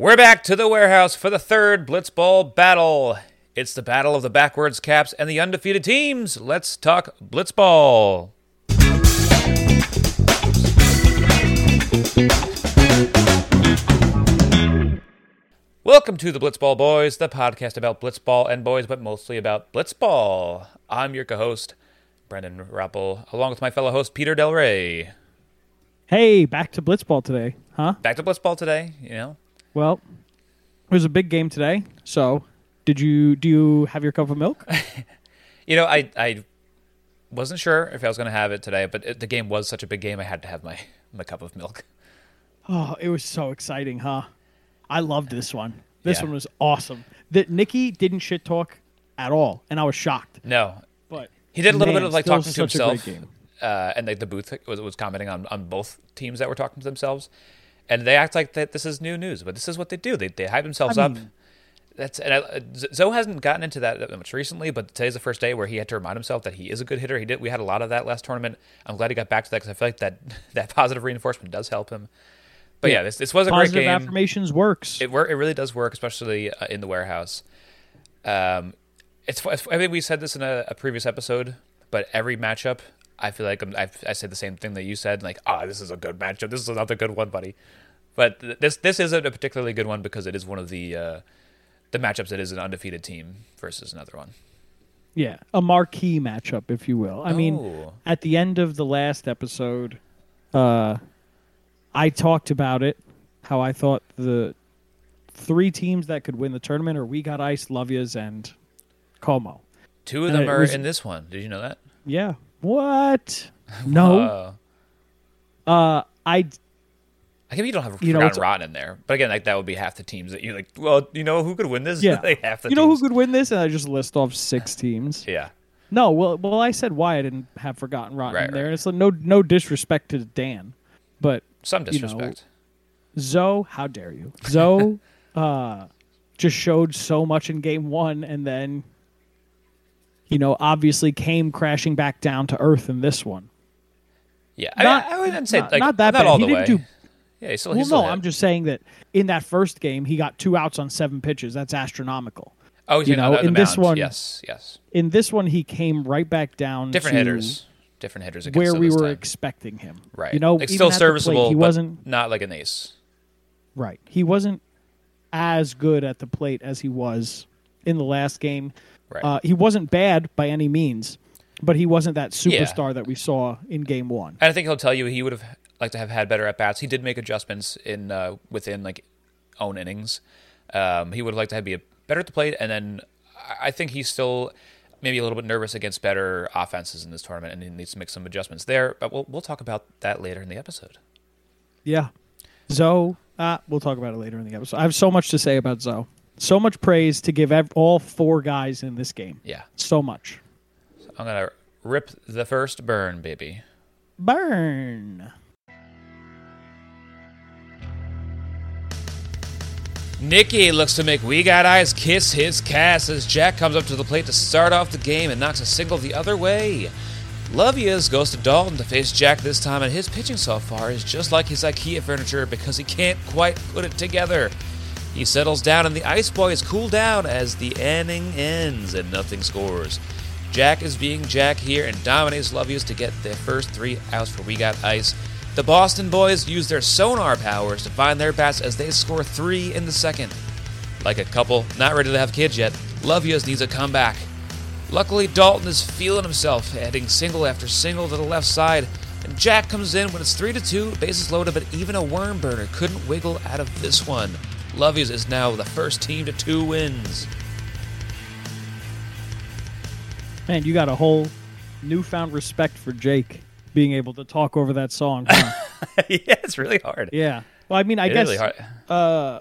We're back to the warehouse for the third Blitzball battle. It's the battle of the backwards caps and the undefeated teams. Let's talk Blitzball. Welcome to the Blitzball Boys, the podcast about Blitzball and boys, but mostly about Blitzball. I'm your co-host, Brendan Rappel, along with my fellow host Peter Del Rey. Hey, back to Blitzball today, huh? Back to Blitzball today, you know. Well, it was a big game today. So, did you do you have your cup of milk? You know, I I wasn't sure if I was going to have it today, but it, the game was such a big game, I had to have my my cup of milk. oh, it was so exciting, huh? I loved this one. This Yeah. one was awesome. That Nicky didn't shit talk at all, and I was shocked. No, But he did a little man, bit of like talking to such a great himself, uh, and like the booth was was commenting on on both teams that were talking to themselves, and they act like that this is new news, but this is what they do. They they hype themselves I up. That's and I, Zoe hasn't gotten into that that much recently, but today's the first day where he had to remind himself that he is a good hitter. He did. We had a lot of that last tournament. I'm glad he got back to that because I feel like that that positive reinforcement does help him. But yeah, Yeah. this this was a Positive great game. affirmations works. It work. It really does work, especially uh, in the warehouse. Um, it's. I think we said this in a, a previous episode, but every matchup, I feel like I'm, I've, I said the same thing that you said. Like, ah, this is a good matchup. This is another good one, buddy. But th- this this isn't a particularly good one because it is one of the uh, the matchups that is an undefeated team versus another one. yeah, a marquee matchup, if you will. I mean, Oh. at the end of the last episode, uh, I talked about it. How I thought the three teams that could win the tournament are We Got Ice, Love Yas, and Como. Two of And them are was- in this one. Did you know that? Yeah. What? No. Uh, Uh, I I think you don't have You know, Rotten in there, but again, like that would be half the teams that you like. Well, you know who could win this? yeah. like half the you know who could win this? And I just list off six teams. Yeah. No, well, well, I said why I didn't have Forgotten Rotten Right, in there. right. And it's like no, no disrespect to Dan, but Some You know, disrespect. Zoe, how dare you? Zoe, uh, just showed so much in game one, and then, you know, obviously came crashing back down to earth in this one. Yeah, I, Not- mean, I wouldn't say not- like not that not bad. all He the way. didn't do- yeah, he's still. well, still no, hit. I'm just saying that in that first game, he got two outs on seven pitches. That's astronomical. Oh, you know, in this one- yes, yes, In this one, he came right back down different hitters, different hitters. Against where we were time. expecting him. right. You know, like still the plate, serviceable. he wasn't not like an ace. Right. He wasn't as good at the plate as he was in the last game. Right. Uh, he wasn't bad by any means, but he wasn't that Yeah. superstar that we saw in game one. And I think he'll tell you he would have liked to have had better at bats. He did make adjustments in uh, within like own innings. Um, he would have liked to have be a, better at the plate, and then I- I think he's still maybe a little bit nervous against better offenses in this tournament, and he needs to make some adjustments there. But we'll we'll talk about that later in the episode. Yeah. Zoe, uh, we'll talk about it later in the episode. I have so much to say about Zoe. So much praise to give ev- all four guys in this game. Yeah, So much. I'm gonna rip the first burn, baby. Burn. Nicky looks to make We Got Ice kiss his cast as Jack comes up to the plate to start off the game and knocks a single the other way. Love Yas goes to Dalton to face Jack this time, and his pitching so far is just like his IKEA furniture because he can't quite put it together. He settles down, and the Ice Boys cool down as the inning ends and nothing scores. Jack is being Jack here and dominates Love Yas to get their first three outs for We Got Ice. The Boston boys use their sonar powers to find their bats as they score three in the second. Like a couple not ready to have kids yet, Love Yas needs a comeback. Luckily, Dalton is feeling himself, adding single after single to the left side, and Jack comes in when it's 3 to 2, bases loaded, but even a worm burner couldn't wiggle out of this one. Love Yas is now the first team to two wins. Man, you got a whole newfound respect for Jake being able to talk over that song. huh? yeah, it's really hard. yeah. Well, I mean, I It's guess really uh,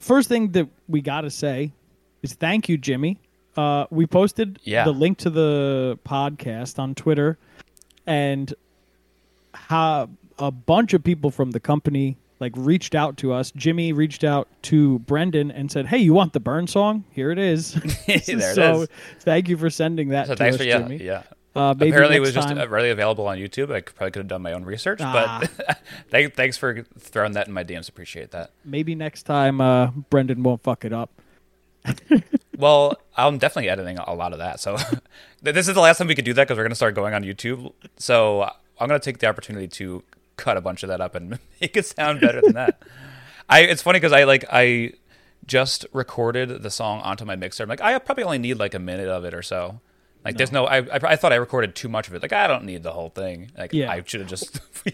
first thing that we got to say is thank you, Jimmy. Uh, we posted Yeah. the link to the podcast on Twitter, and how a bunch of people from the company like reached out to us. Jimmy reached out to Brendan and said, "Hey, you want the burn song? Here it is." There so is. thank you for sending that So to thanks us, for yeah, Jimmy. yeah. Uh, maybe Apparently, it was just time- uh, readily available on YouTube. I could- probably could have done my own research, Ah. but thank, thanks for throwing that in my DMs. Appreciate that. maybe next time uh, Brendan won't fuck it up. Well, I'm definitely editing a lot of that. So this is the last time we could do that because we're going to start going on YouTube. So I'm going to take the opportunity to cut a bunch of that up and make it sound better than that. I it's funny because I like I just recorded the song onto my mixer. I'm like I probably only need like a minute of it or so. Like there's no I, I I thought I recorded too much of it. Like I don't need the whole thing. Like Yeah. I should have just.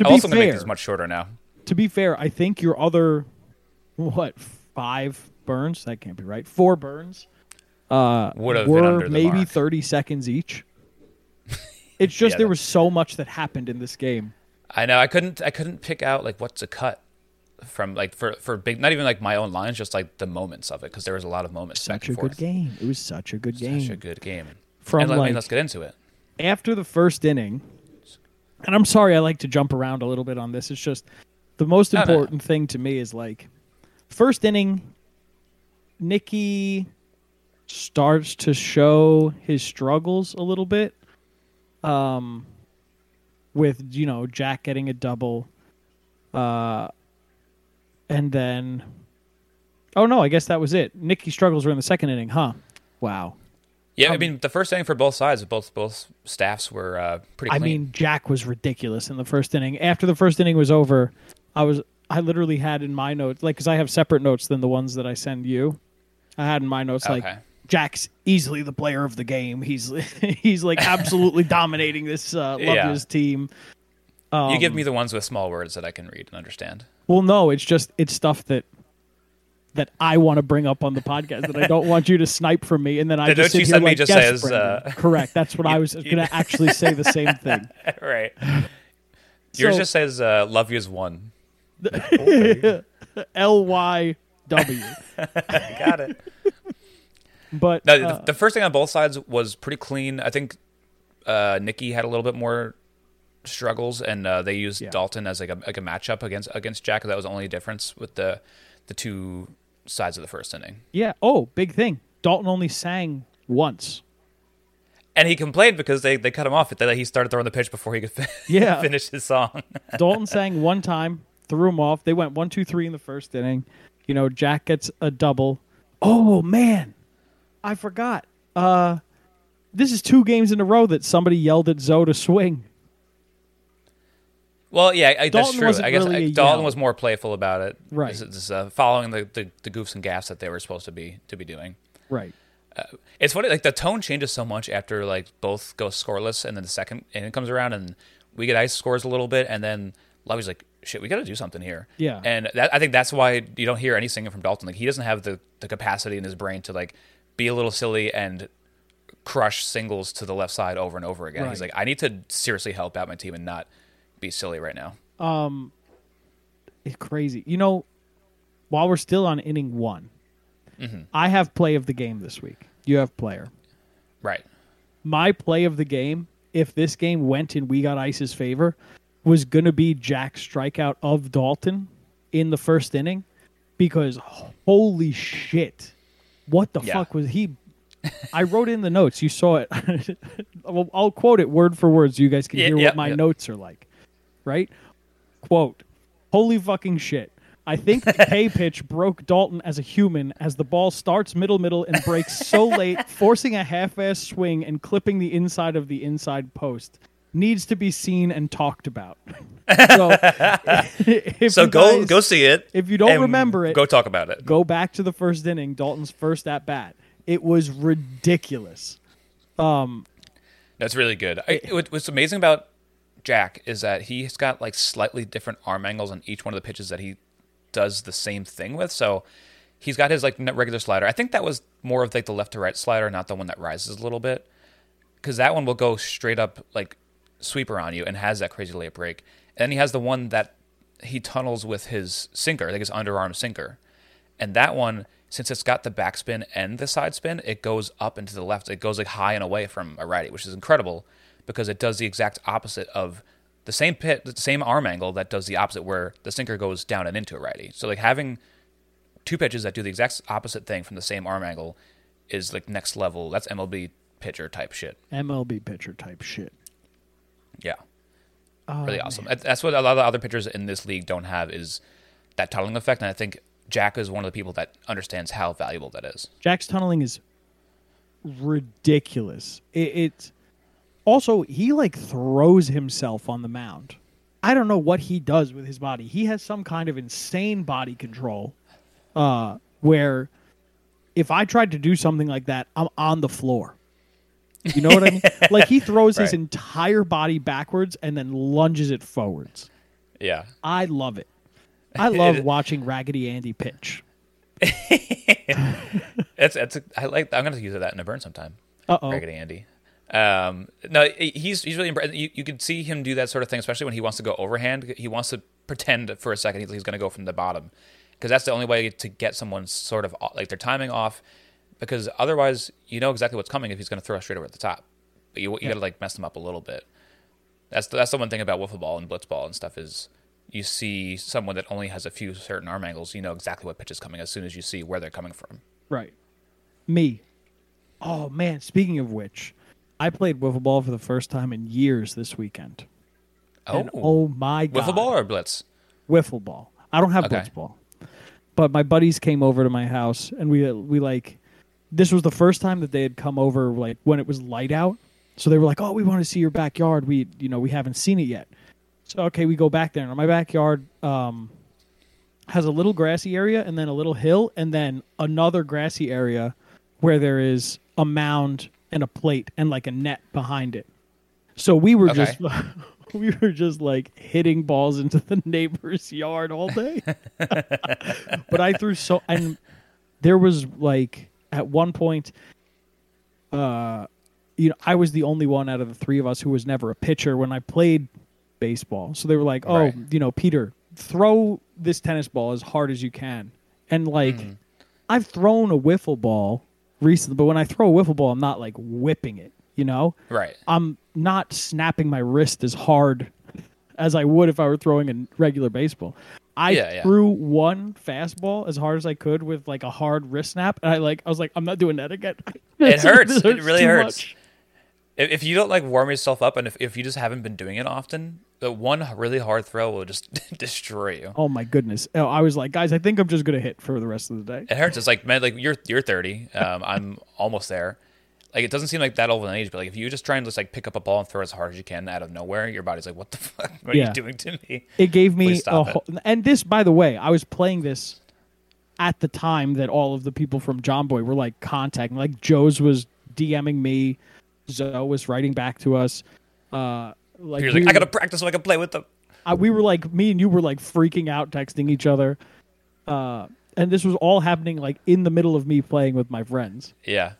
I'm also going to make this much shorter now. To be fair, I think your other what five burns? That can't be right. Four burns. Uh, Would have been were maybe mark. thirty seconds each. It's just Yeah, there was so much that happened in this game. I know I couldn't I couldn't pick out like what to cut from like for for big not even like my own lines just like the moments of it because there was a lot of moments Such a good game. It was such a good game. Such a good game. From and let, I mean, like let's get into it. after the first inning, and I'm sorry I like to jump around a little bit on this. It's just the most No, no. important thing to me is like first inning, Nicky starts to show his struggles a little bit. Um, with you know Jack getting a double, uh, and then, oh no, I guess that was it. Nicky struggles were in the second inning, huh? Wow. Yeah, Um, I mean the first inning for both sides, both both staffs were uh, pretty. I mean, Jack was ridiculous in the first inning. After the first inning was over, I was I literally had in my notes like because I have separate notes than the ones that I send you. I had in my notes like Okay. Jack's easily the player of the game. He's he's like absolutely dominating this uh, Love Yeah. Team. you Um, give me the ones with small words that I can read and understand. Well, no, it's just it's stuff that that I want to bring up on the podcast that I don't want you to snipe from me, and then I The just sit you here like, just "Yes, says, uh, correct. That's what I was going to actually say the same thing. right. Yours So- just says uh, "Love you is one." L Y W. Got it. But No, uh, the, the first thing on both sides was pretty clean. I think uh, Nicky had a little bit more struggles, and uh, they used Yeah. Dalton as like a like a matchup against against Jack. That was the only difference with the the two sides of the first inning. yeah. Oh, big thing. Dalton only sang once. And he complained because they, they cut him off. That he started throwing the pitch before he could fin- Yeah. finish his song. Dalton sang one time, threw him off. They went one, two, three in the first inning. You know, Jack gets a double. Oh man, I forgot. Uh, this is two games in a row that somebody yelled at Zoe to swing. Well, yeah, I, that's true. I guess really I, Dalton yell. was more playful about it. Right. This is, uh, following the, the, the goofs and gaffs that they were supposed to be to be doing. Right. It's funny, like the tone changes so much after like both go scoreless, and then the second inning comes around, and we get ice scores a little bit, and then Lovey's like, "Shit, we got to do something here." Yeah. and that, I think that's why you don't hear any singing from Dalton. Like he doesn't have the the capacity in his brain to like be a little silly and crush singles to the left side over and over again. He's like, I need to seriously help out my team and not be silly right now. Um, it's crazy. You know, while we're still on inning one, Mm-hmm. I have play of the game this week. You have player. Right. my play of the game, if this game went in We Got Ice's favor, was going to be Jack's strikeout of Dalton in the first inning because holy shit. What the Yeah. fuck was he? I wrote in the notes. You saw it. Well, I'll quote it word for word so you guys can hear yeah, what my notes are like. Right? Quote Holy fucking shit. I think the K pitch broke Dalton as a human as the ball starts middle middle and breaks so late, forcing a half ass swing and clipping the inside of the inside post. Needs to be seen and talked about. so So go guys- go see it. if you don't remember it, go talk about it. go back to the first inning, Dalton's first at bat. It was ridiculous. Um, That's really good. I, what- what's amazing about Jack is that he's got like slightly different arm angles on each one of the pitches that he does the same thing with. So he's got his like regular slider. I think that was more of like the left to right slider, not the one that rises a little bit, because that one will go straight up like sweeper on you and has that crazy layup break. And then he has the one that he tunnels with his sinker, like his underarm sinker. And that one, since it's got the backspin and the side spin, it goes up and to the left. It goes like high and away from a righty, which is incredible because it does the exact opposite of the same pit, the same arm angle that does the opposite, where the sinker goes down and into a righty. So like having two pitches that do the exact opposite thing from the same arm angle is like next level. That's MLB pitcher type shit. MLB pitcher type shit. Yeah, Oh, really awesome. That- That's what a lot of the other pitchers in this league don't have is that tunneling effect, and I think Jack is one of the people that understands how valuable that is. Jack's tunneling is ridiculous. It, it also he like throws himself on the mound. I don't know what he does with his body. He has some kind of insane body control, uh, where if I tried to do something like that, I'm on the floor. You know what I mean? like he throws his entire body backwards and then lunges it forwards. Yeah, I love it. I love watching Raggedy Andy pitch. it's it's. A, I like. I'm gonna use that in a burn sometime. Uh oh. Raggedy Andy. Um, no, he's he's really impressive. You, you can see him do that sort of thing, especially when he wants to go overhand. He wants to pretend for a second he's, he's going to go from the bottom, because that's the only way to get someone sort of like their timing off. Because otherwise, you know exactly what's coming if he's going to throw straight over at the top. But you you got to like mess them up a little bit. That's the, that's the one thing about wiffle ball and blitz ball and stuff is you see someone that only has a few certain arm angles. You know exactly what pitch is coming as soon as you see where they're coming from. Right. Me. Oh man, speaking of which, I played wiffle ball for the first time in years this weekend. Oh, And oh, oh my god. wiffle ball or blitz? Wiffle ball. I don't have Okay. blitz ball. But my buddies came over to my house and we uh, we like this was the first time that they had come over like when it was light out. So they were like, "Oh, we want to see your backyard. We, you know, we haven't seen it yet." So okay, we go back there. And my backyard um, has a little grassy area and then a little hill and then another grassy area where there is a mound and a plate and like a net behind it. So we were Okay. just we were just like hitting balls into the neighbor's yard all day. but I threw so and there was like at one point uh you know I was the only one out of the three of us who was never a pitcher when I played baseball. So they were like, "Oh, Right. you know, Peter, throw this tennis ball as hard as you can." And like Mm-hmm. I've thrown a wiffle ball recently, but when I throw a wiffle ball, I'm not like whipping it, you know? Right. I'm not snapping my wrist as hard as I would if I were throwing a regular baseball. I Yeah, yeah. threw one fastball as hard as I could with like a hard wrist snap, and I like I was like, I'm not doing that again. It hurts. This It really hurts. much. If, if you don't like warm yourself up, and if, if you just haven't been doing it often, the one really hard throw will just destroy you. Oh my goodness! Oh, I was like, guys, I think I'm just gonna hit for the rest of the day. It hurts. It's like man, like you're you're 30. Um, I'm almost there. Like it doesn't seem like that old of an age, but like if you just try and just like pick up a ball and throw as hard as you can out of nowhere, your body's like, what the fuck? What are you doing to me? It gave me a whole, and this, by the way, I was playing this at the time that all of the people from Jomboy were like contacting. Like Joe's was DMing me, Zoe was writing back to us. Uh, like You're we, like, I gotta practice so I can play with them. uh, we were like me and you were like freaking out, texting each other. Uh, and this was all happening like in the middle of me playing with my friends. Yeah,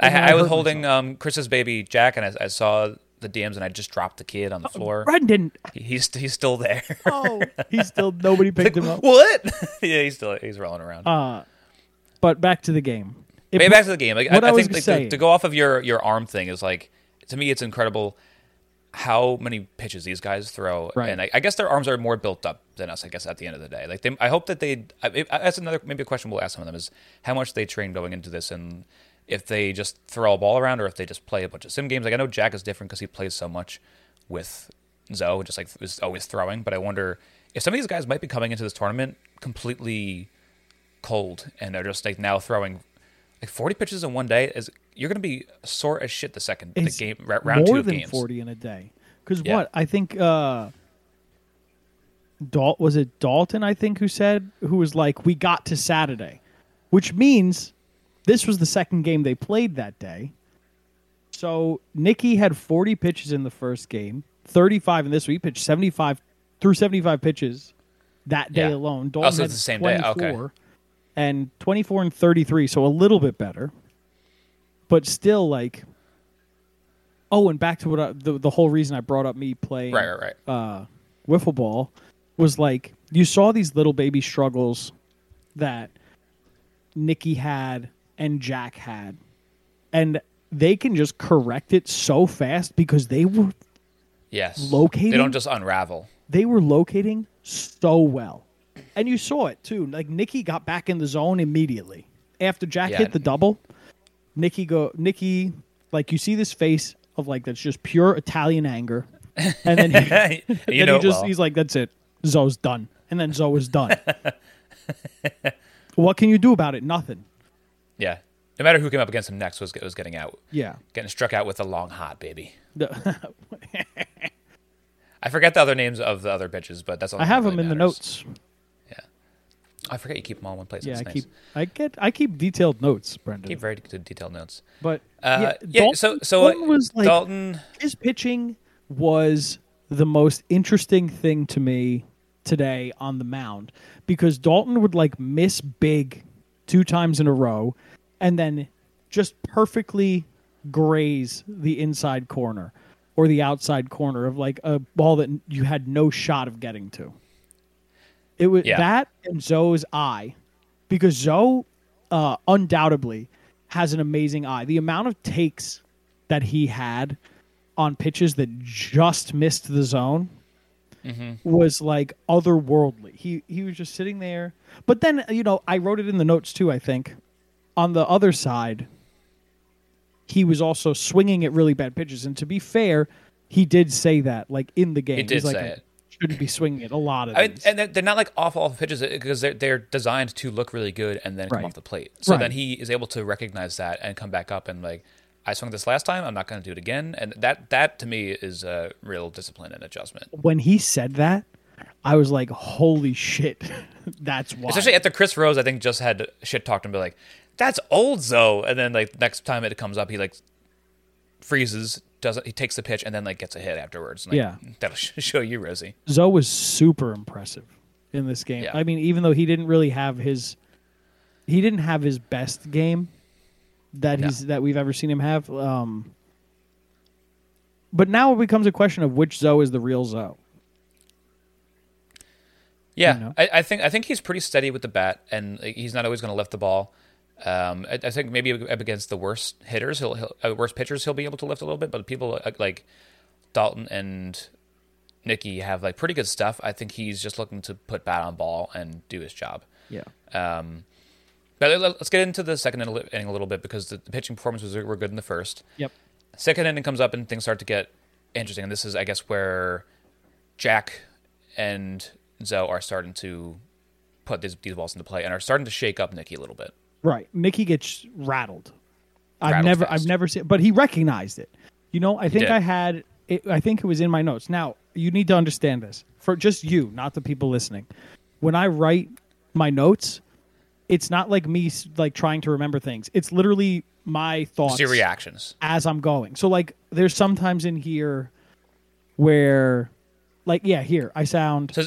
I, I I was holding um, Chris's baby Jack, and I, I saw the DMs, and I just dropped the kid on the floor. Brendan, He- He's he's still there. oh, he's still nobody picked him up. what? yeah, he's still he's rolling around. Uh, but back to the game. It Maybe back to the game. Like, what I, I I was think like, to, to go off of your your arm thing is like to me, it's incredible how many pitches these guys throw, Right. and I, I guess their arms are more built up than us. I guess at the end of the day, like they, I hope that they. I, that's another maybe a question we'll ask some of them is how much they train going into this, and if they just throw a ball around or if they just play a bunch of sim games. Like I know Jack is different because he plays so much with Zoe, just like is always throwing. But I wonder if some of these guys might be coming into this tournament completely cold and they're just like now throwing like 40 pitches in one day is you're going to be sore as shit the second the game round more two of than games 40 in a day because Yeah. what i think uh Dal- was it dalton i think who said who was like we got to saturday which means this was the second game they played that day so nicky had 40 pitches in the first game 35 in this week pitched 75 through 75 pitches that day Yeah. alone Oh, dalton so had it's the same day. Okay. and 24 and 33 so a little bit better but still like oh and back to what I, the, the whole reason i brought up me playing right right right uh, wiffle ball was like you saw these little baby struggles that nicky had and jack had and they can just correct it so fast because they were yes locating- they don't just unravel they were locating so well. And you saw it too. Like Nicky got back in the zone immediately. After Jack Yeah. hit the double, Nicky go Nicky Like you see this face of like that's just pure Italian anger, and then he, you then know he just well. he's like, "That's it, Zoe's done," and then Zoe is done. what can you do about it? Nothing. Yeah. No matter who came up against him next was was getting out, Yeah. getting struck out with a long hot baby. I forget the other names of the other bitches, but that's all. I have that them in really the notes. Yeah. I forget you keep them all in one place. Yeah, It's I nice. keep I get I keep detailed notes, Brendan. keep very good detailed notes. but Uh, yeah, yeah, so so Dalton was like Dalton. his pitching was the most interesting thing to me today on the mound because Dalton would like miss big two times in a row and then just perfectly graze the inside corner or the outside corner of like a ball that you had no shot of getting to. It was Yeah. that and Zoe's eye because Zoe uh, undoubtedly has an amazing eye. The amount of takes that he had on pitches that just missed the zone Mm-hmm. was like otherworldly. He he was just sitting there. But then uh, you know I wrote it in the notes too. I think on the other side, he was also swinging at really bad pitches. And to be fair, he did say that like in the game. He did He's say I it. Shouldn't be swinging at a lot of I, these. and they're, they're not like awful, awful pitches uh, because they're they're designed to look really good and then come off the plate. So Right. then he is able to recognize that and come back up and like, I swung this last time. I'm not going to do it again. And that that to me is a real discipline and adjustment. when he said that, I was like, "Holy shit, that's why." Especially after Chris Rose, I think just had shit talked and be like, "That's old Zoe," and then like next time it comes up, he like freezes, doesn't he takes the pitch and then like gets a hit afterwards. Like, Yeah. that'll show you, Rosie. Zoe was super impressive in this game. Yeah. I mean, even though he didn't really have his, he didn't have his best game that No. he's that we've ever seen him have. Um, but now it becomes a question of which Zoe is the real Zoe. Yeah, You know? I, I think I think he's pretty steady with the bat, and he's not always going to lift the ball. Um, I, I think maybe up against the worst hitters, he'll, he'll uh, worst pitchers, he'll be able to lift a little bit. But people uh, like Dalton and Nicky have like pretty good stuff. I think he's just looking to put bat on ball and do his job. Yeah. Um, let's get into the second inning a little bit because the, pitching performances were good in the first. Yep. Second inning comes up and things start to get interesting. And this is, I guess, where Jack and Zoe are starting to put these, these balls into play and are starting to shake up Nicky a little bit. Right. Nicky gets rattled. I've never fast. I've never seen but he recognized it. You know, I think. I had it, I think it was in my notes. Now, you need to understand this. For just you, not the people listening. When I write my notes, it's not like me like trying to remember things. It's literally my thoughts your reactions. as I'm going. So like there's sometimes in here where like yeah, here I sound So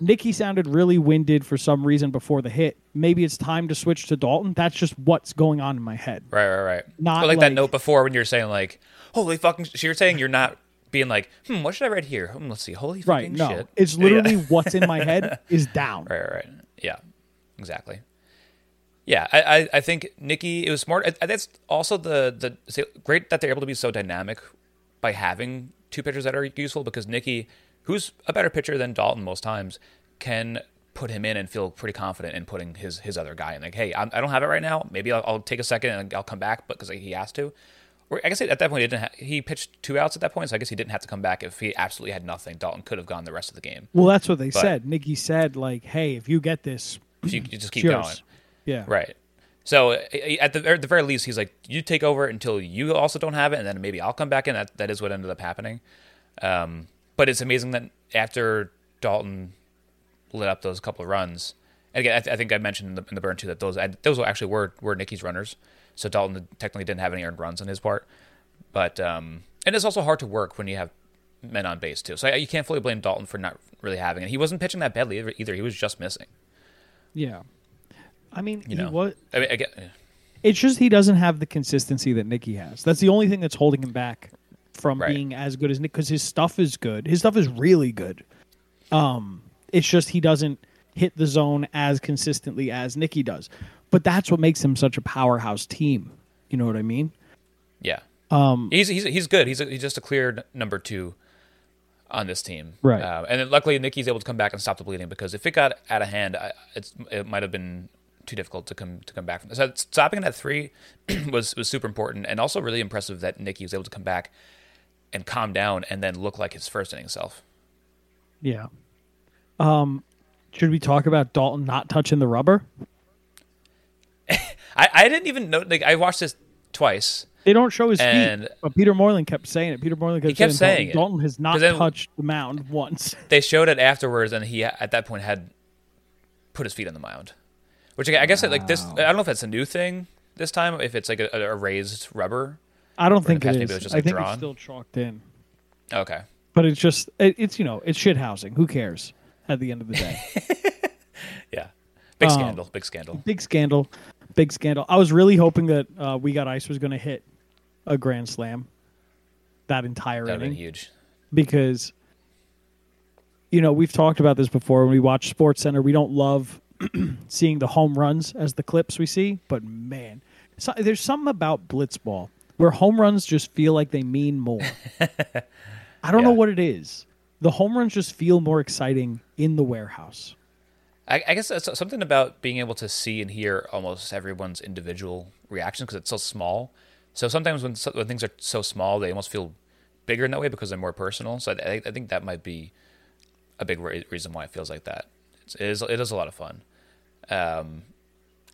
Nicky sounded really winded for some reason before the hit. Maybe it's time to switch to Dalton. That's just what's going on in my head. Right, right, right. Not but like, that note before when you're saying like, "Holy fucking!" So you're saying you're not being like, "Hmm, what should I write here?" Hmm, let's see. Holy Right. fucking No. shit! It's Yeah. literally what's in my head is down. Right, right, right. Yeah, exactly. Yeah, I, I, I think Nicky. It was smart. I, I- that's also the the great that they're able to be so dynamic by having two pitchers that are useful because Nicky, who's a better pitcher than Dalton most times, can put him in and feel pretty confident in putting his his other guy in. Like, hey, I'm, I don't have it right now. Maybe I'll, I'll take a second and I'll come back, but because he has to. Or I guess at that point he didn't. Ha- he pitched two outs at that point, so I guess he didn't have to come back. If he absolutely had nothing, Dalton could have gone the rest of the game. Well, that's what they But- said. Nicky said like, "Hey, if you get this, you, you just keep it's going. Yours." Yeah. Right. So at the at the very least, he's like, you take over until you also don't have it, and then maybe I'll come back in. That that is what ended up happening. Um, but it's amazing that after Dalton lit up those couple of runs, and again, I, th- I think I mentioned in the, in the burn too that those those actually were were Nicky's runners. So Dalton technically didn't have any earned runs on his part, but um, and it's also hard to work when you have men on base too. So you can't fully blame Dalton for not really having it. He wasn't pitching that badly either. either. He was just missing. Yeah. I mean, You he know, was. I mean, I get, It's just he doesn't have the consistency that Nicky has. That's the only thing that's holding him back from Right. being as good as Nick because his stuff is good. His stuff is really good. Um, it's just he doesn't hit the zone as consistently as Nicky does. But that's what makes him such a powerhouse team. You know what I mean? Yeah. Um, he's he's he's good. He's a, he's just a clear number two on this team. Right. Uh, and then luckily Nicky's able to come back and stop the bleeding because if it got out of hand, I, it's it might have been too difficult to come to come back from. So stopping it at three was was super important, and also really impressive that Nicky was able to come back and calm down and then look like his first inning self. Yeah. Um, should we talk about Dalton not touching the rubber? I, I didn't even know. Like I watched this twice. They don't show his And- feet, but Peter Moreland kept saying it. Peter Moreland kept, kept saying, saying it. Dalton, Dalton has not then- touched the mound once. They showed it afterwards, and he at that point had put his feet on the mound. Which I I guess like this. I don't know if that's a new thing this time. If it's like a, a raised rubber. I don't think past, it is. it was just, I like, think drawn? it's still chalked in, Okay. but it's just it, it's you know it's shit housing. Who cares? At the end of the day, Yeah. Big Um, scandal. Big scandal. big scandal, big scandal. I was really hoping that uh, we got ice was going to hit a grand slam that entire That would inning huge. because you know we've talked about this before when we watch Sports Center. We don't love seeing the home runs as the clips we see, but man, so, there's something about blitzball where home runs just feel like they mean more. I don't know what it is. The home runs just feel more exciting in the warehouse. I, I guess uh, that's something about being able to see and hear almost everyone's individual reactions because it's so small. So sometimes when, when things are so small, they almost feel bigger in that way because they're more personal. So I, I think that might be a big re- reason why it feels like that. It's, it is it is a lot of fun. Um,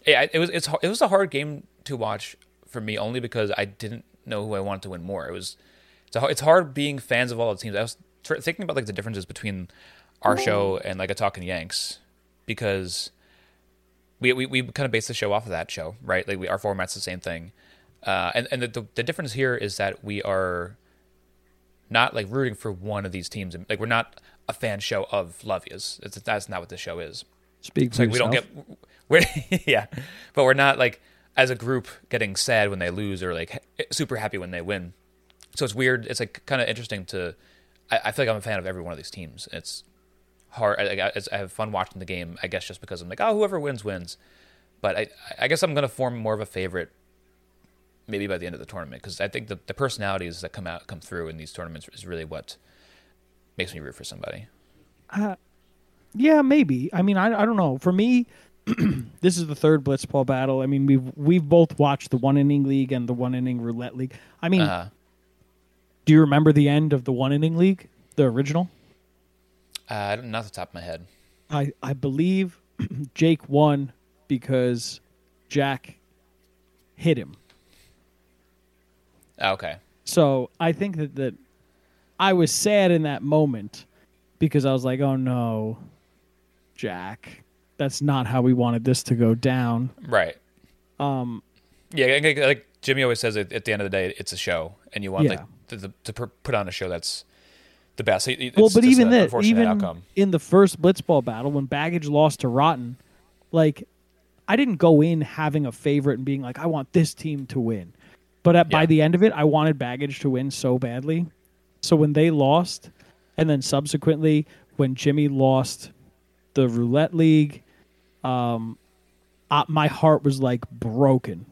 yeah, it was it's it was a hard game to watch for me only because I didn't know who I wanted to win more. It was it's a, it's hard being fans of all the teams. I was tr- thinking about like the differences between our show and like a Talking Yanks because we, we, we kind of base the show off of that show, right? Like we, our format's the same thing. Uh, and and the, the, the difference here is that we are not like rooting for one of these teams. Like we're not a fan show of Lovia's. It's, that's not what this show is. Speak It's for like we don't get we're yeah, but we're not like as a group getting sad when they lose or like super happy when they win. So it's weird. It's like kind of interesting to. I, I feel like I'm a fan of every one of these teams. It's hard. I, I, I have fun watching the game. I guess just because I'm like, oh, whoever wins wins. But I, I guess I'm gonna form more of a favorite, maybe by the end of the tournament, because I think the, the personalities that come out come through in these tournaments is really what makes me root for somebody. Uh, Yeah, maybe. I mean, I, I don't know. For me, this is the third blitzball battle. I mean, we've we've both watched the one inning league and the one inning roulette league. I mean, Uh, do you remember the end of the one inning league, the original? uh, not the top of my head. I I believe Jake won because Jack hit him. Oh, okay. So I think that that I was sad in that moment because I was like, oh no, Jack, that's not how we wanted this to go down. Right. Um, Yeah, like- like Jimmy always says, at at the end of the day, it's a show, and you want Yeah. like to, to, to pr- put on a show that's the best. It's well, but even an that, even outcome. in the first blitzball battle when Baggage lost to Rotten, like I didn't go in having a favorite and being like, I want this team to win. But at, by the end of it, I wanted Baggage to win so badly. So when they lost, and then subsequently when Jimmy lost the roulette league, um, uh, my heart was like broken.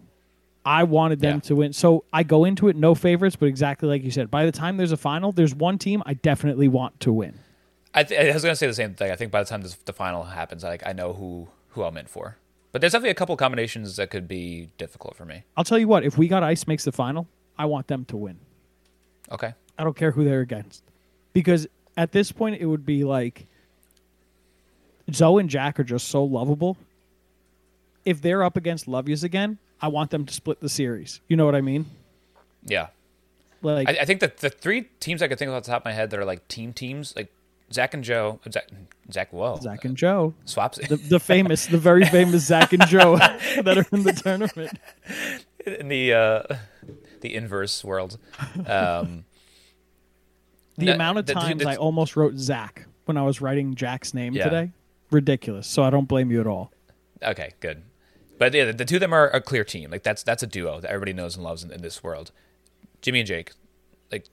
I wanted them Yeah. to win. So I go into it no favorites, but exactly like you said, by the time there's a final, there's one team I definitely want to win. I, th- I was gonna say the same thing. I think by the time this, the final happens, like I know who who I'm in for. But there's definitely a couple combinations that could be difficult for me. I'll tell you what, if we got ice makes the final, I want them to win. Okay. I don't care who they're against. Because at this point it would be like Zoe and Jack are just so lovable. If they're up against Love Yas again, I want them to split the series. You know what I mean? Yeah. Like I, I think that the three teams I could think of off the top of my head that are like team teams, like Zach and Joe, Zach, Zach, whoa, Zach and Joe. swaps The, the famous, the very famous Zach and Joe that are in the tournament. in the uh, the inverse world. Um, The No, amount of the- the- times the- I almost wrote Zach when I was writing Jack's name Yeah. today, ridiculous. So I don't blame you at all. Okay, good. But yeah, the, the two of them are a clear team. Like that's that's a duo that everybody knows and loves in, in this world. Jimmy and Jake, like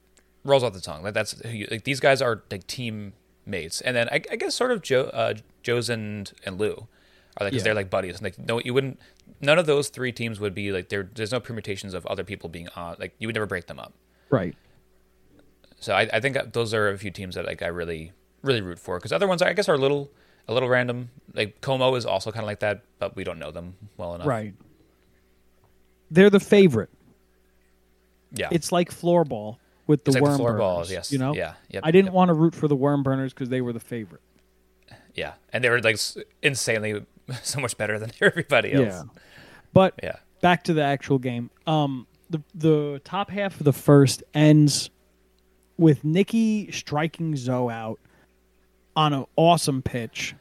rolls off the tongue. Like that's who you, like these guys are like team mates. And then I, I guess sort of Joe, uh, Joe's and and Lou are like 'cause Yeah. they're like buddies. Like no, you wouldn't. None of those three teams would be like there. There's no permutations of other people being on. Like you would never break them up. Right. So I, I think those are a few teams that like I really really root for because other ones I guess are a little a little random. Like Como is also kind of like that, but we don't know them well enough. Right. They're the favorite. Yeah. It's like floorball with the It's like the worm burners, yes. You know. Yeah, yep, I didn't yep. want to root for the worm burners because they were the favorite. yeah, and they were like insanely so much better than everybody else. Yeah. But Yeah. back to the actual game. Um, the the top half of the first ends with Nicky striking Zoe out on an awesome pitch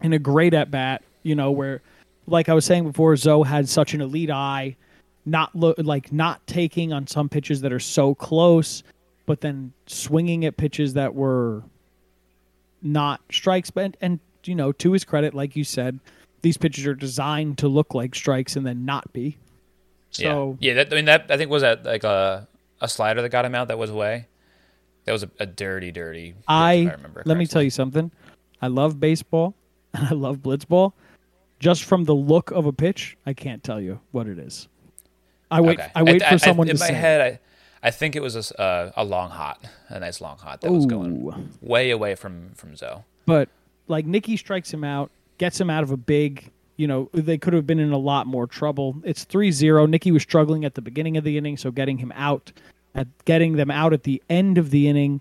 and a great at bat. You know where, like I was saying before, Zoe had such an elite eye, not lo- like not taking on some pitches that are so close, but then swinging at pitches that were not strikes. But and you know, to his credit, like you said, these pitches are designed to look like strikes and then not be. So yeah, yeah. That, I mean, that I think was that like a a slider that got him out that was away. That was a, a dirty, dirty. I, I remember. let me tell you something. I love baseball and I love blitzball. Just from the look of a pitch, I can't tell you what it is. I wait. Okay. I wait I- for I- someone in to my say. head. I, I think it was a, uh, a long hot, a nice long hot that was going way away from from Zoe. But like Nicky strikes him out, gets him out of a big. You know, they could have been in a lot more trouble. It's 3-0. Nicky was struggling at the beginning of the inning, so getting him out, at getting them out at the end of the inning,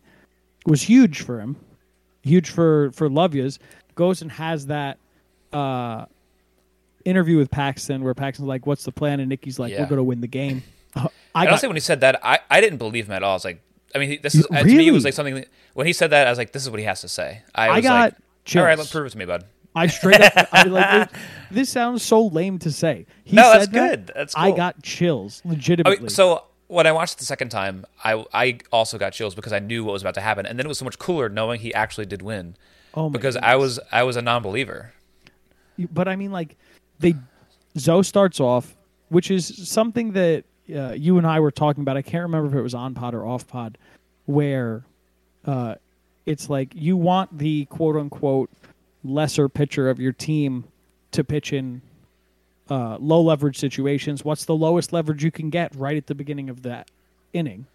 was huge for him. Huge for for Love Yas. Goes and has that uh, interview with Paxton, where Paxton's like, "What's the plan?" and Nicky's like, Yeah. "We're going to win the game." I I got honestly, when he said that, I, I didn't believe him at all. I was like, I mean, this is uh, to me it Really? was like something. that- When he said that, I was like, this is what he has to say. I, I was got like, all right, chills. let's prove it to me, bud. I straight up. I like. It, this sounds so lame to say. He No, said that's that, good. That's I got chills, I legitimately. mean, so when I watched it the second time, I I also got chills because I knew what was about to happen, and then it was so much cooler knowing he actually did win. oh my because goodness. I was I was a non-believer. But I mean, like they, Zoe starts off, which is something that uh, you and I were talking about. I can't remember if it was on pod or off pod, where uh, it's like you want the quote unquote lesser pitcher of your team to pitch in uh, low leverage situations. What's the lowest leverage you can get right at the beginning of that inning?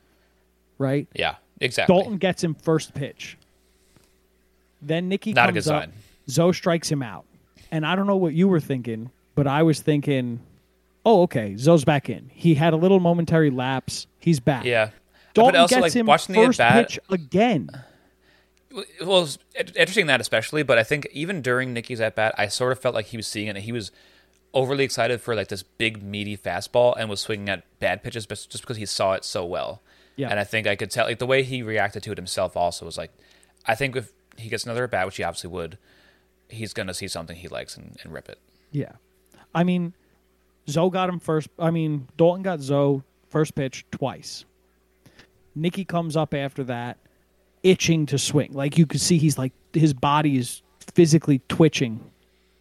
Right. Yeah, exactly. Dalton gets him first pitch. Then Nicky Not a comes good up. sign. Zoe strikes him out. And I don't know what you were thinking, but I was thinking, oh, okay, Zoe's back in. He had a little momentary lapse. He's back. Yeah, Dalton but also gets like him watching the first bat. pitch again. Well, interesting that especially, but I think even during Nicky's at bat, I sort of felt like he was seeing it. and He was overly excited for like this big meaty fastball and was swinging at bad pitches, but just because he saw it so well. Yeah. and I think I could tell like the way he reacted to it himself also was like, I think if he gets another at bat, which he obviously would, he's gonna see something he likes and, and rip it. Yeah. I mean, Zoe got him first. I mean, Dalton got Zoe first pitch twice. Nicky comes up after that, itching to swing. Like you could see, he's like his body is physically twitching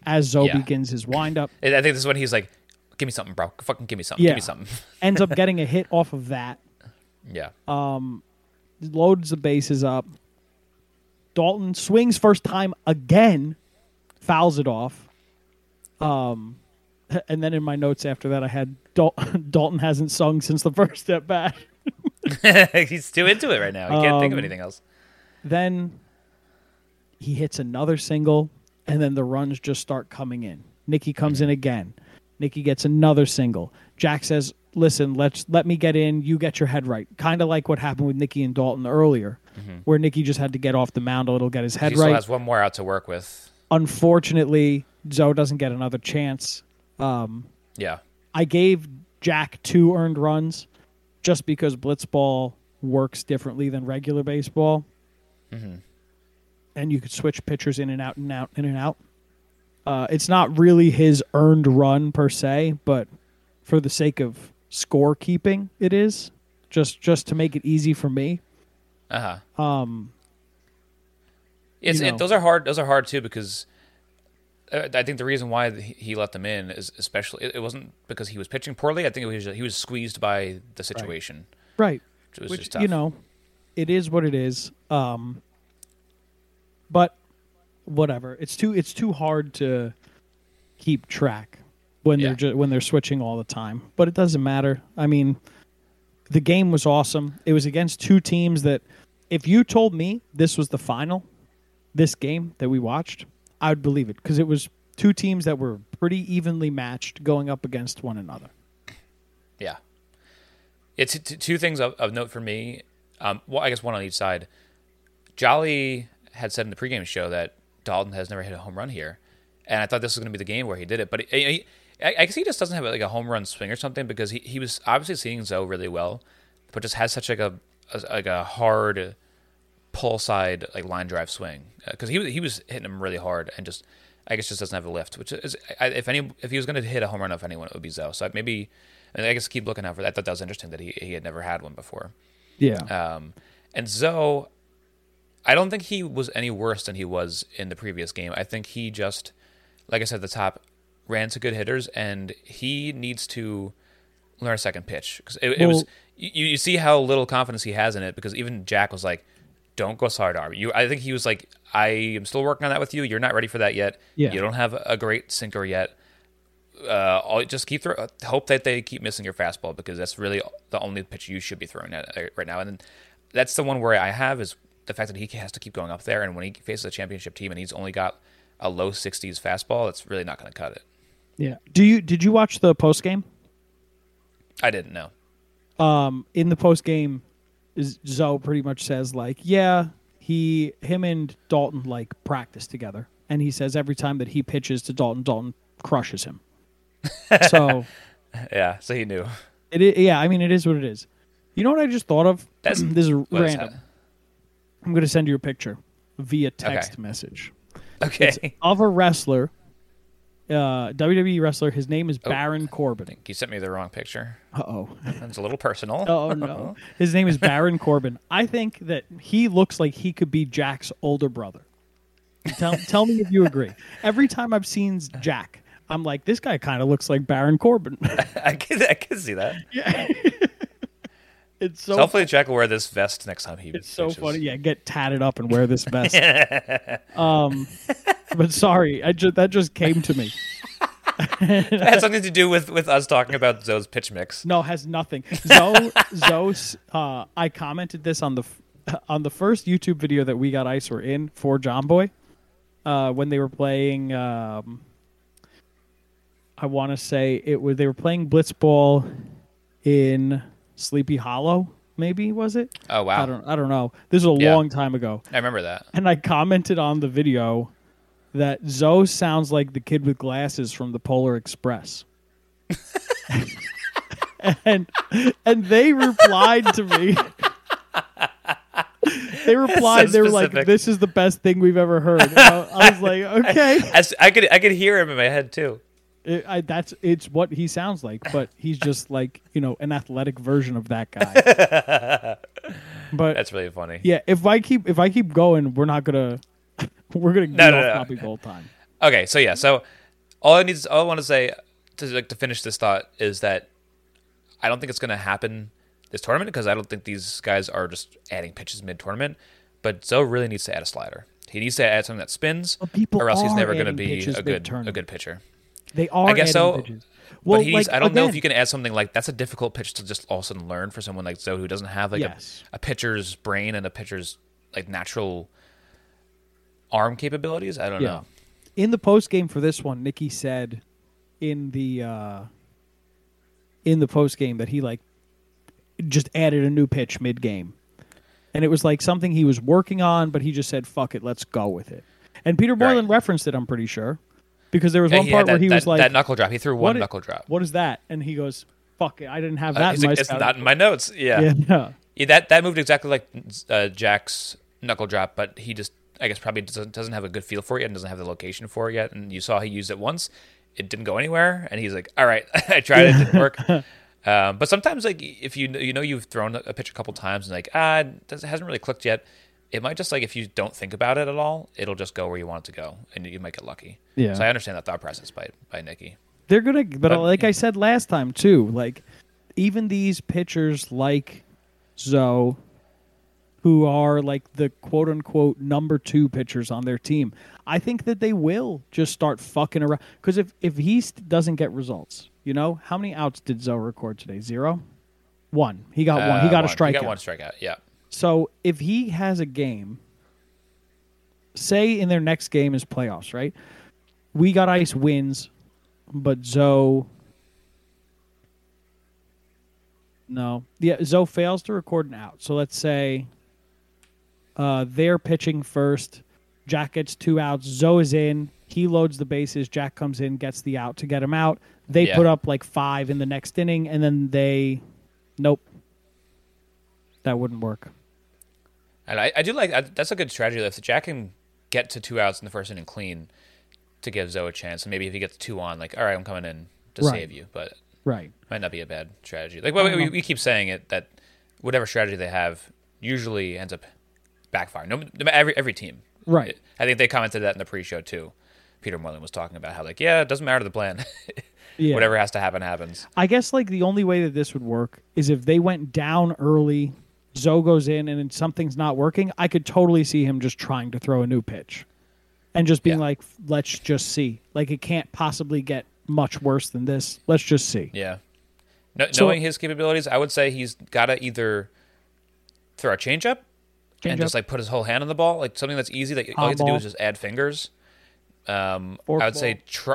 as Zoe Yeah. begins his windup. I think this is when he's like, "Give me something, bro. Fucking give me something. Yeah. Give me something." Ends up getting a hit off of that. yeah. Loads the bases up. Dalton swings first time again, fouls it off. Um, and then in my notes after that, I had Dal- Dalton hasn't sung since the first at bat. he's too into it right now. He can't think of Um, anything else. Then he hits another single, and then the runs just start coming in. Nicky comes in again. Nicky gets another single. Jack says, "Listen, let's let me get in. You get your head right." Kind of like what happened with Nicky and Dalton earlier, mm-hmm. where Nicky just had to get off the mound a little, get his head He still has one more out to work with. Unfortunately, Zoe doesn't get another chance. Um, yeah. I gave Jack two earned runs just because blitzball works differently than regular baseball. Mm-hmm. And you could switch pitchers in and out and out in and out. Uh, it's not really his earned run per se, but for the sake of scorekeeping, it is just just to make it easy for me. Uh huh. Um. It's it, those are hard. Those are hard too because uh, I think the reason why he let them in is especially it, wasn't because he was pitching poorly. I think it was he was squeezed by the situation. Right. Which was which just tough. you know it is what it is um but whatever it's too it's too hard to keep track when Yeah. they're ju- when they're switching all the time but it doesn't matter i mean the game was awesome it was against two teams that if you told me this was the final this game that we watched, I would believe it because it was two teams that were pretty evenly matched going up against one another. Yeah. It's t- two things of, of note for me. Um, well, I guess one on each side. Jolly had said in the pregame show that Dalton has never hit a home run here, and I thought this was going to be the game where he did it. But he, he, I I guess he just doesn't have like a home run swing or something because he, he was obviously seeing Zoe really well, but just has such like a, a like a hard pull side like line drive swing because he was he was hitting him really hard and just I guess just doesn't have a lift. Which is I, if any if he was going to hit a home run of anyone, it would be Zoe. So maybe and I guess keep looking out for that. I thought that was interesting that he he had never had one before. Yeah. Um, and Zoe, I don't think he was any worse than he was in the previous game. I think he just, like I said at the top, ran to good hitters, and he needs to learn a second pitch because it, it was. You, you see how little confidence he has in it because even Jack was like, "Don't go sidearm." You, I think he was like, "I am still working on that with you. You're not ready for that yet. Yeah. You don't have a great sinker yet." uh, just keep throw, hope that they keep missing your fastball because that's really the only pitch you should be throwing at right now. And then that's the one where I have is the fact that he has to keep going up there. And when he faces a championship team and he's only got a low 60s fastball, it's really not going to cut it. yeah. Do you did you watch the post game? I didn't know. um, in the post game, Zoe pretty much says like, yeah, he, him and Dalton like practice together, and he says every time that he pitches to Dalton, Dalton crushes him. so Yeah, so he knew. it, yeah, I mean, it is what it is. You know what I just thought of? That's- this is random. I'm going to send you a picture via text Okay. message? Okay. It's of a wrestler, uh, WWE wrestler. His name is Baron Corbin. you sent me the wrong picture. Uh oh. That's a little personal. Oh no. His name is Baron Corbin. I think that he looks like he could be Jack's older brother. Tell, tell me if you agree. Every time I've seen Jack, I'm like, this guy kind of looks like Baron Corbin. I can I can see that. yeah. It's so So hopefully Jack will wear this vest next time he. it's so pitches. funny. Yeah, get tatted up and wear this vest. um, but sorry, I just that just came to me. It had something to do with with us talking about Zoe's pitch mix. No, has nothing. Zoe, Zoe, uh, I commented this on the f- on the first YouTube video that we got ice were in for Jomboy, uh, when they were playing. Um, I want to say it was they were playing Blitzball in Sleepy Hollow. Maybe was it? Oh wow, I don't. I don't know. This was a Yeah. long time ago, I remember that. and I commented on the video that Zoe sounds like the kid with glasses from the Polar Express. and and they replied to me. they replied. they were like, "This is the best thing we've ever heard." I, I was like, "Okay." As I could I could hear him in my head too. It, I, that's it's what he sounds like, but he's just like you know an athletic version of that guy. but That's really funny. yeah, if I keep if I keep going, we're not gonna we're gonna No, get no, off no. topic the whole time. Okay, so yeah, so all I need, to, all I want to say to like to finish this thought is that I don't think it's going to happen this tournament because I don't think these guys are just adding pitches mid tournament. But Zoe really needs to add a slider. He needs to add something that spins, or else he's never going to be a good a good pitcher. They are I guess so. pitches. Well, but he's, like, I don't know if you can add something like that's a difficult pitch to just all of a sudden learn for someone like Zoe who doesn't have like Yes. a, a pitcher's brain and a pitcher's like natural arm capabilities. I don't Yeah. know. In the post game for this one, Nicky said in the uh in the post game that he like just added a new pitch mid game. And it was like something he was working on, but he just said, "Fuck it, let's go with it." And Peter Right. Moylan referenced it. I'm pretty sure because there was one part had where that- he was like, that knuckle drop. He threw one knuckle drop. What is that?" And he goes, "Fuck it, I didn't have Uh, that he's in my like, it's not in my notes. Yeah. report." yeah. Yeah, that that moved exactly like uh, Jack's knuckle drop, but he just I guess probably doesn't, doesn't have a good feel for it yet and doesn't have the location for it yet. And you saw he used it once, it didn't go anywhere, and he's like, "All right, I tried it, it didn't work." um, but sometimes like if you you know you've thrown a pitch a couple times and like ah it doesn't- hasn't really clicked yet, it might just like if you don't think about it at all, it'll just go where you want it to go, and you might get lucky. Yeah. So I understand that thought process by by Nicky. They're gonna, but, But- like I said last time too, like even these pitchers like Zoe, who are like the quote unquote number two pitchers on their team, I think that they will just start fucking around. Because if if he doesn't get results, you know, how many outs did Zoe record today? Zero, one. He got one. He Uh, got a He strikeout. got one strikeout. Yeah. So if he has a game say in their next game is playoffs, right? We got ice wins, but Zoe. No, yeah, Zoe fails to record an out. So let's say uh, they're pitching first. Jack gets two outs. Zoe is in. He loads the bases. Jack comes in, gets the out to get him out. They Yeah. put up like five in the next inning, and then they, nope, that wouldn't work. And I, I do like I, that's a good strategy. If Jack can get to two outs in the first inning clean to give Zoe a chance, and maybe if he gets two on, like, all right, I'm coming in to Right. save you, but Right. might not be a bad strategy. Like, well, we, we keep saying it that whatever strategy they have usually ends up backfiring. No, every every team. Right. I think they commented that in the pre-show too. Peter Moylan was talking about how like, yeah, it doesn't matter the plan. Yeah. Whatever has to happen happens. I guess like the only way that this would work is if they went down early, Zoe goes in, and something's not working. I could totally see him just trying to throw a new pitch, and just being Yeah. like, "Let's just see." Like it can't possibly get much worse than this. Let's just see. Yeah. No, So- knowing his capabilities, I would say he's got to either throw a changeup and Changeup. just like put his whole hand on the ball, like something that's easy. That all you have to do is just add fingers. Um, I would say tr-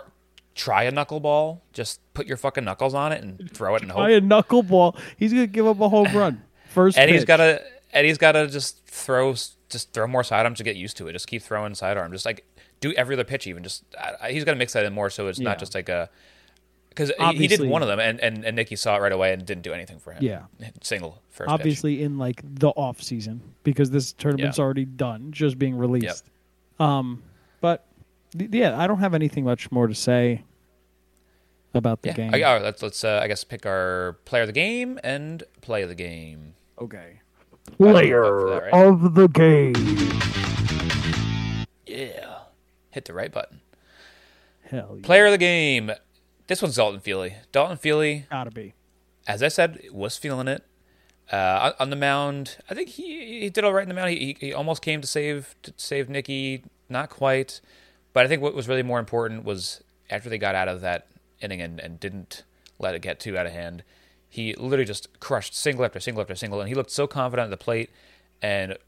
try a knuckleball. Just put your fucking knuckles on it and throw it and Try hope. a knuckleball. He's gonna give up a home run. First. Eddie's pitch. got to Eddie's got to just throw just throw more sidearms to get used to it. Just keep throwing sidearm. Just like do every other pitch. Even just I, I- he's got to mix that in more so it's Yeah. not just like a because he, he did one of them and, and and Nicky saw it right away and didn't do anything for him. Yeah. single first. pitch. obviously in like the off season because this tournament's Yeah. already done, just being released. Um, but th- yeah, I don't have anything much more to say about the Yeah. game. Right, let's let's uh, I guess pick our player of the game and play of the game. Okay. Player that, right? of the game. Yeah. Hit the right button. Hell yeah. Player of the game. This one's Dalton Feely. Dalton Feely, Gotta be. as I said, was feeling it. Uh, on on the mound, I think he he did all right in the mound. He, he, he almost came to save to save Nicky, not quite. But I think what was really more important was after they got out of that inning and, and didn't let it get too out of hand. He literally just crushed single after single after single, and he looked so confident at the plate. And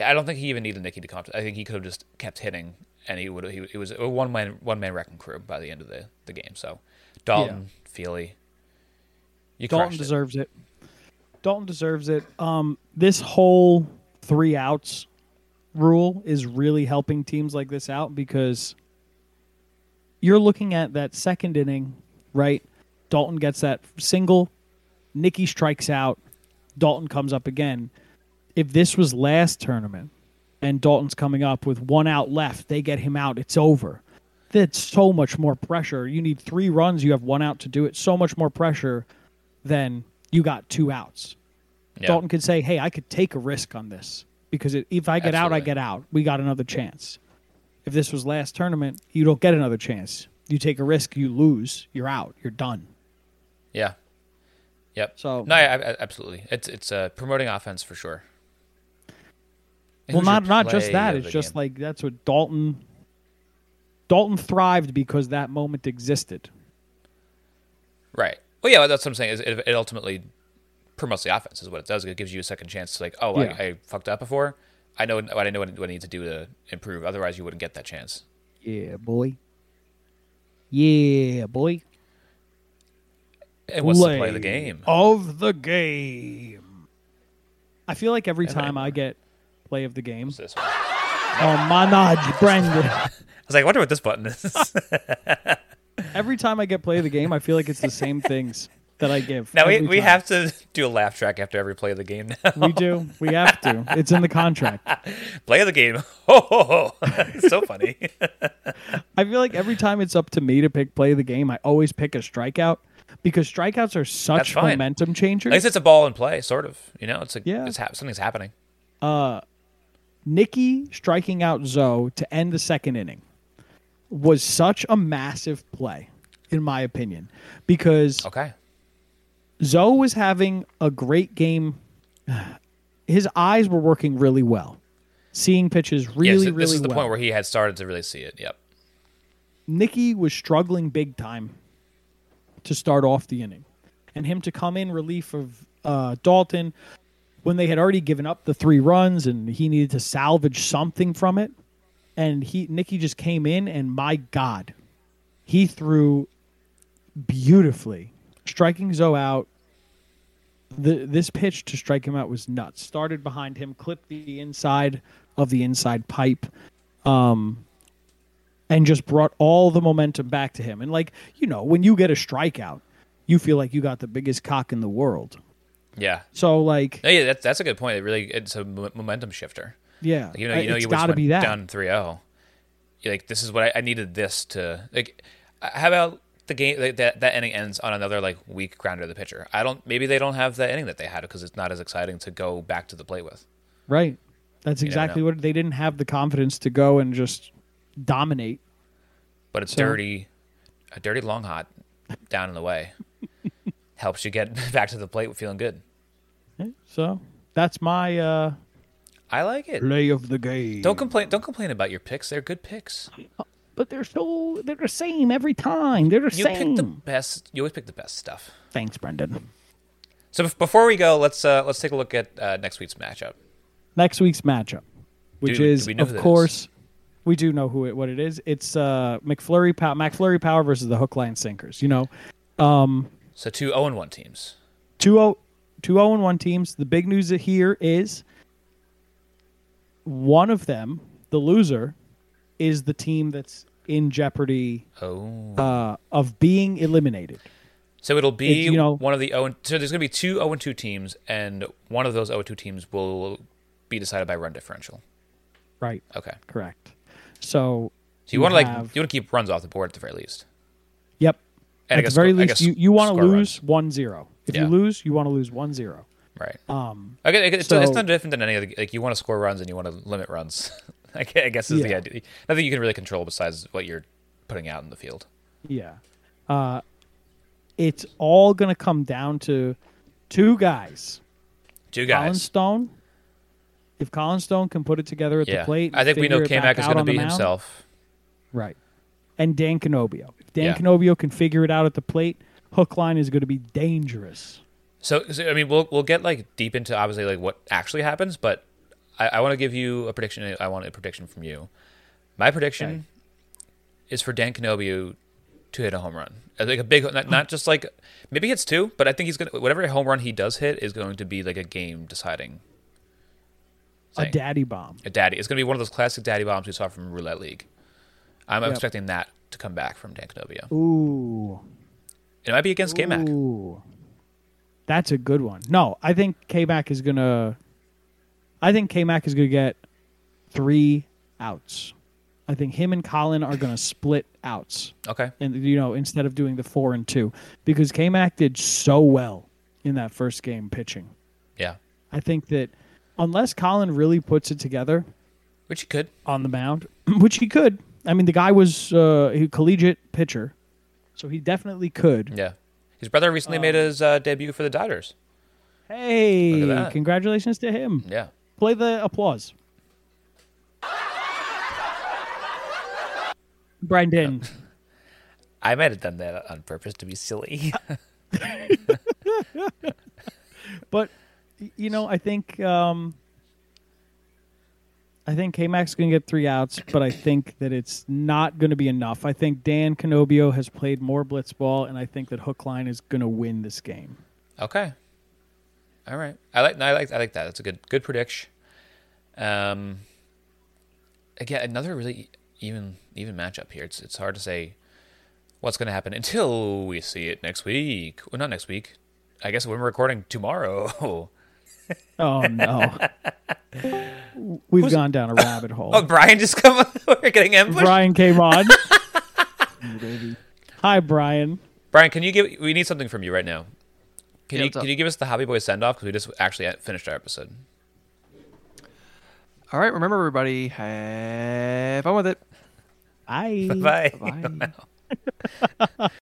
I don't think he even needed Nicky to come. I think he could have just kept hitting, and he would. He, it was a one man one man wrecking crew by the end of the, the game. So Dalton, Feely, you Dalton crushed it. deserves it. Dalton deserves it. Um, this whole three outs rule is really helping teams like this out because you're looking at that second inning, right? Dalton gets that single, Nicky strikes out, Dalton comes up again. If this was last tournament and Dalton's coming up with one out left, they get him out, it's over. That's so much more pressure. You need three runs, you have one out to do it. So much more pressure than you got two outs. Yeah. Dalton could say, "Hey, I could take a risk on this because it, if I get out, I get out. We got another chance." If this was last tournament, you don't get another chance. You take a risk, you lose, you're out, you're done. Yeah. Yep. So- no, I, I, absolutely, it's it's uh, promoting offense for sure. well, not not just that. It's just game? like that's what Dalton. Dalton thrived because that moment existed. right. Well, yeah, that's what I'm saying. Is it, it ultimately promotes the offense is what it does. It gives you a second chance to like, oh, Yeah. I, I fucked up before. I know what I know what I need to do to improve. Otherwise, you wouldn't get that chance. Yeah, boy. Yeah, boy. And the play of the game? Of the game. I feel like every time I get play of the game, What's this one? oh Manaj Brendan. I was like, I wonder what this button is. Every time I get play of the game, I feel like it's the same things that I give. now we, we time. have to do a laugh track after every play of the game. Now, we do. We have to. It's in the contract. play of the game. Ho ho ho! It's so funny. I feel like every time it's up to me to pick play of the game, I always pick a strikeout because strikeouts are such momentum At changers. least it's a ball in play, sort of. You know, it's like Yeah. it's hap- something's happening. Uh, Nicky striking out Zoe to end the second inning was such a massive play, in my opinion, because Okay. Zoe was having a great game. His eyes were working really well, seeing pitches really, yes, really this is the well. point where he had started to really see it. Yep. Nicky was struggling big time to start off the inning, and him to come in relief of uh, Dalton when they had already given up the three runs and he needed to salvage something from it. and he Nicky just came in, and my God, he threw beautifully, striking Zoe out. The this pitch to strike him out was nuts. Started behind him, clipped the inside of the inside pipe, um, and just brought all the momentum back to him. And like you know, when you get a strikeout, you feel like you got the biggest cock in the world. Yeah. So like, No, yeah, that's that's a good point. It really it's a momentum shifter. yeah, Like, you know, you know, it's you got to be that. down 3-0. You're like, this is what I, I needed. This to like. uh, How about the game like, that that inning ends on another like weak grounder to the pitcher? I don't. Maybe they don't have that inning that they had because it's not as exciting to go back to the plate with. Right. That's exactly what they didn't have the confidence to go and just dominate. But it's So- dirty, a dirty long hot down in the way helps you get back to the plate with feeling good. So that's my uh, I like it. play of the game. Don't complain. Don't complain about your picks. They're good picks. but they're so they're the same every time. They're the You same. pick the best. You always pick the best stuff. Thanks, Brendan. So before we go, let's uh, let's take a look at uh, next week's matchup. Next week's matchup, which Do- do is who of course we do know who it what it is. It's uh McFlurry Power McFlurry Power versus the Hook Line Sinkers. You know, So two 0 and 1 teams. 2 0 and 1 teams. The big news here is one of them, the loser, is the team that's in jeopardy Oh. uh, of being eliminated. so it'll be it's, you know- one of the 0 and, so there's going to be two 0 and 2 teams and one of those 0 and 2 teams will be decided by run differential. Right. Okay. Correct. So, So you, want to like you want to keep runs off the board at the very least. yep. And I At guess the very sco- least, you, you want to lose runs. 1 0. If Yeah. you lose, you want to lose 1 0. Right. Um, I guess, it's, it's not different than any other. Like you want to score runs and you want to limit runs. I guess is the idea. Nothing you can really control besides what you're putting out in the field. yeah. Uh, it's all going to come down to two guys. Two Colin guys. Stone. If Colin Stone can put it together at Yeah. the plate, I think we know figure K-Mac is going to be mound- himself. Right. And Dan Canobio. If Dan Yeah. Canobio can figure it out at the plate, hook line is going to be dangerous. So, so I mean, we'll we'll get like deep into obviously like what actually happens, but I, I want to give you a prediction. I want a prediction from you. My prediction Okay. is for Dan Canobio to hit a home run, Uh, like a big, not, not just like maybe hits two, but I think he's gonna whatever home run he does hit is going to be like a game deciding. A daddy bomb. a daddy. It's going to be one of those classic daddy bombs we saw from Roulette League. I'm Yep. expecting that to come back from Dan Canobio. Ooh. It might be against K Mac. Ooh. That's a good one. No, I think K Mac is going to. I think K Mac is going to get three outs. I think him and Colin are going to split outs. Okay. and you know instead of doing the four and two because K Mac did so well in that first game pitching. Yeah. I think that unless Colin really puts it together Which he could. on the mound, which he could. I mean, the guy was uh, a collegiate pitcher, so he definitely could. Yeah. His brother recently made his uh, debut for the Dodgers. Hey, Look at that. congratulations to him! Yeah. Play the applause. Brendan, I might have done that on purpose to be silly. But you know, I think um, I think K Mac's going to get three outs, but I think that it's not going to be enough. I think Dan Canobio has played more blitzball, and I think that Hookline is going to win this game. okay. All right. I like. I like. I like that. That's a good. Good prediction. Um. Again, another really even even matchup here. It's it's hard to say what's going to happen until we see it next week. Well, not next week. I guess when we're recording tomorrow. Oh no, we've gone down a rabbit hole. Oh, Brian just come. we're getting ambushed. Brian. Brian came on. Hi, Brian. Brian, can you give? We need something from you right now. Can Yeah, you can you give us the Hobby Boy send off because we just actually finished our episode. All right, remember everybody, have fun with it. Bye. Bye. Bye.